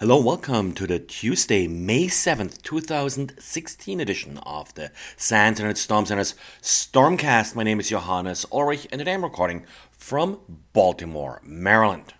Hello, welcome to the Tuesday, May 7th, 2016 edition of the SANS Internet Storm Center's Stormcast. My name is Johannes Ulrich, and today I'm recording from Baltimore, Maryland.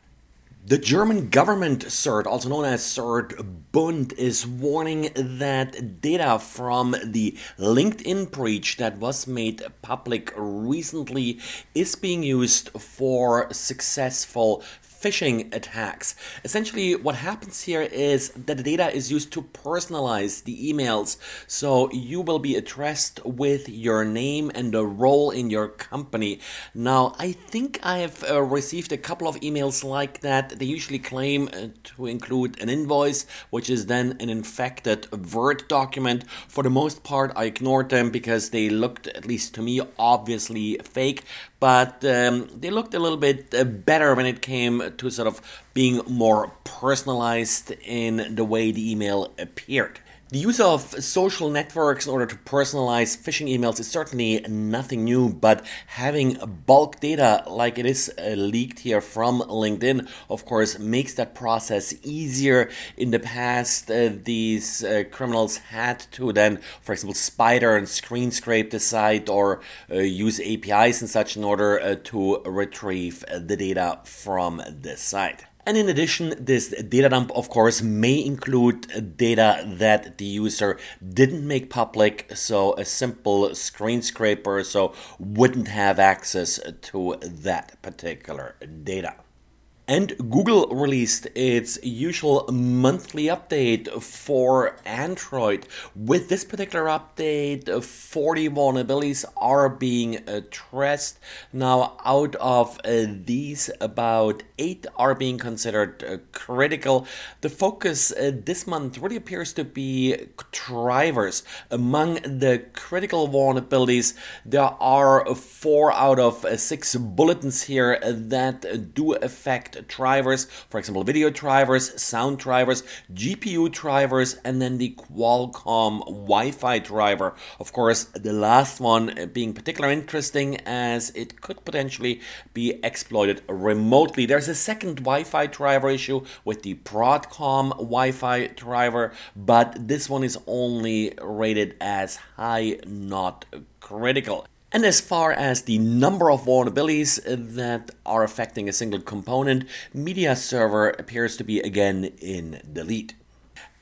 The German government CERT, also known as CERT Bund, is warning that data from the LinkedIn breach that was made public recently is being used for successful phishing attacks. Essentially, what happens here is that the data is used to personalize the emails. So you will be addressed with your name and the role in your company. Now, I think I have uh, received a couple of emails like that. They usually claim uh, to include an invoice, which is then an infected Word document. For the most part, I ignored them because they looked, at least to me, obviously fake but um, they looked a little bit uh, better when it came to sort of being more personalized in the way the email appeared. The use of social networks in order to personalize phishing emails is certainly nothing new, but having bulk data like it is uh, leaked here from LinkedIn, of course, makes that process easier. In the past, uh, these uh, criminals had to then, for example, spider and screen scrape the site or uh, use APIs and such in order uh, to retrieve the data from the site. And in addition, this data dump, of course, may include data that the user didn't make public, so a simple screen scraper so wouldn't have access to that particular data. And Google released its usual monthly update for Android. With this particular update, 40 vulnerabilities are being addressed. Now, out of uh, these, about 8 are being considered uh, critical. The focus uh, this month really appears to be drivers. Among the critical vulnerabilities, there are 4 out of 6 bulletins here that do affect drivers, for example, video drivers, sound drivers, GPU drivers, and then the Qualcomm Wi Fi driver. Of course, the last one being particularly interesting as it could potentially be exploited remotely. There's a second Wi Fi driver issue with the Broadcom Wi Fi driver, but this one is only rated as high, not critical. And as far as the number of vulnerabilities that are affecting a single component, Media Server appears to be again in the lead.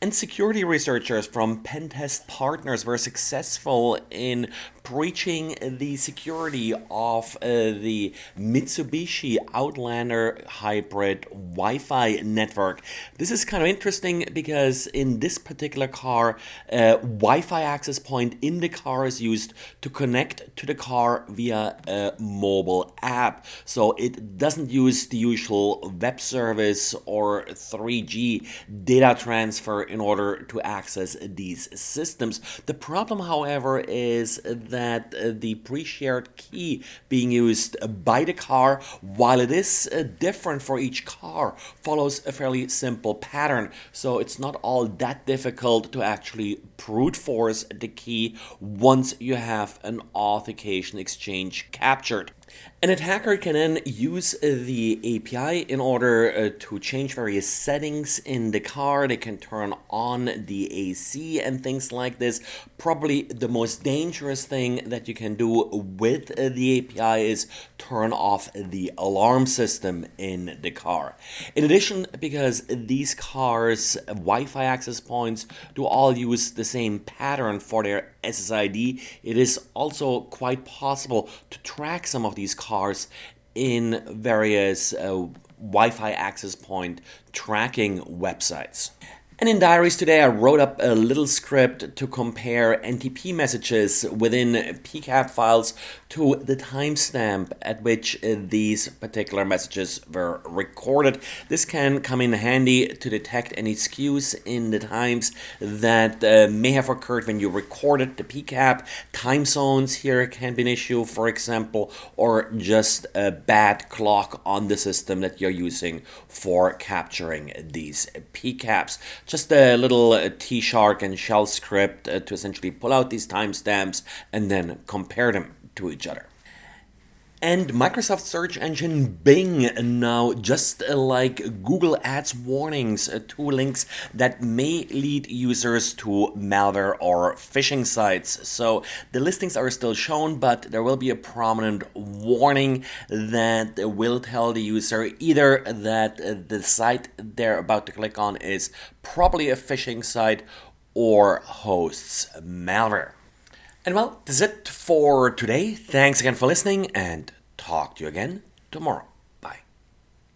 And security researchers from Pentest Partners were successful in breaching the security of uh, the Mitsubishi Outlander hybrid Wi Fi network. This is kind of interesting because in this particular car, uh, Wi Fi access point in the car is used to connect to the car via a mobile app. So it doesn't use the usual web service or 3G data transfer in order to access these systems. The problem, however, is that that uh, the pre-shared key being used by the car, while it is uh, different for each car, follows a fairly simple pattern. So it's not all that difficult to actually brute force the key once you have an authentication exchange captured. An attacker can then use the API in order uh, to change various settings in the car. They can turn on the AC and things like this. Probably the most dangerous thing that you can do with the API is turn off the alarm system in the car. In addition, because these cars' Wi Fi access points do all use the same pattern for their SSID, it is also quite possible to track some of these cars in various uh, Wi Fi access point tracking websites. And in Diaries today, I wrote up a little script to compare NTP messages within PCAP files to the timestamp at which these particular messages were recorded. This can come in handy to detect any skews in the times that uh, may have occurred when you recorded the PCAP. Time zones here can be an issue, for example, or just a bad clock on the system that you're using for capturing these PCAPs just a little uh, TShark and shell script uh, to essentially pull out these timestamps and then compare them to each other. And Microsoft search engine Bing now, just like Google adds warnings uh, to links that may lead users to malware or phishing sites. So the listings are still shown, but there will be a prominent warning that will tell the user either that the site they're about to click on is probably a phishing site or hosts malware. And well, that's it for today. Thanks again for listening and talk to you again tomorrow.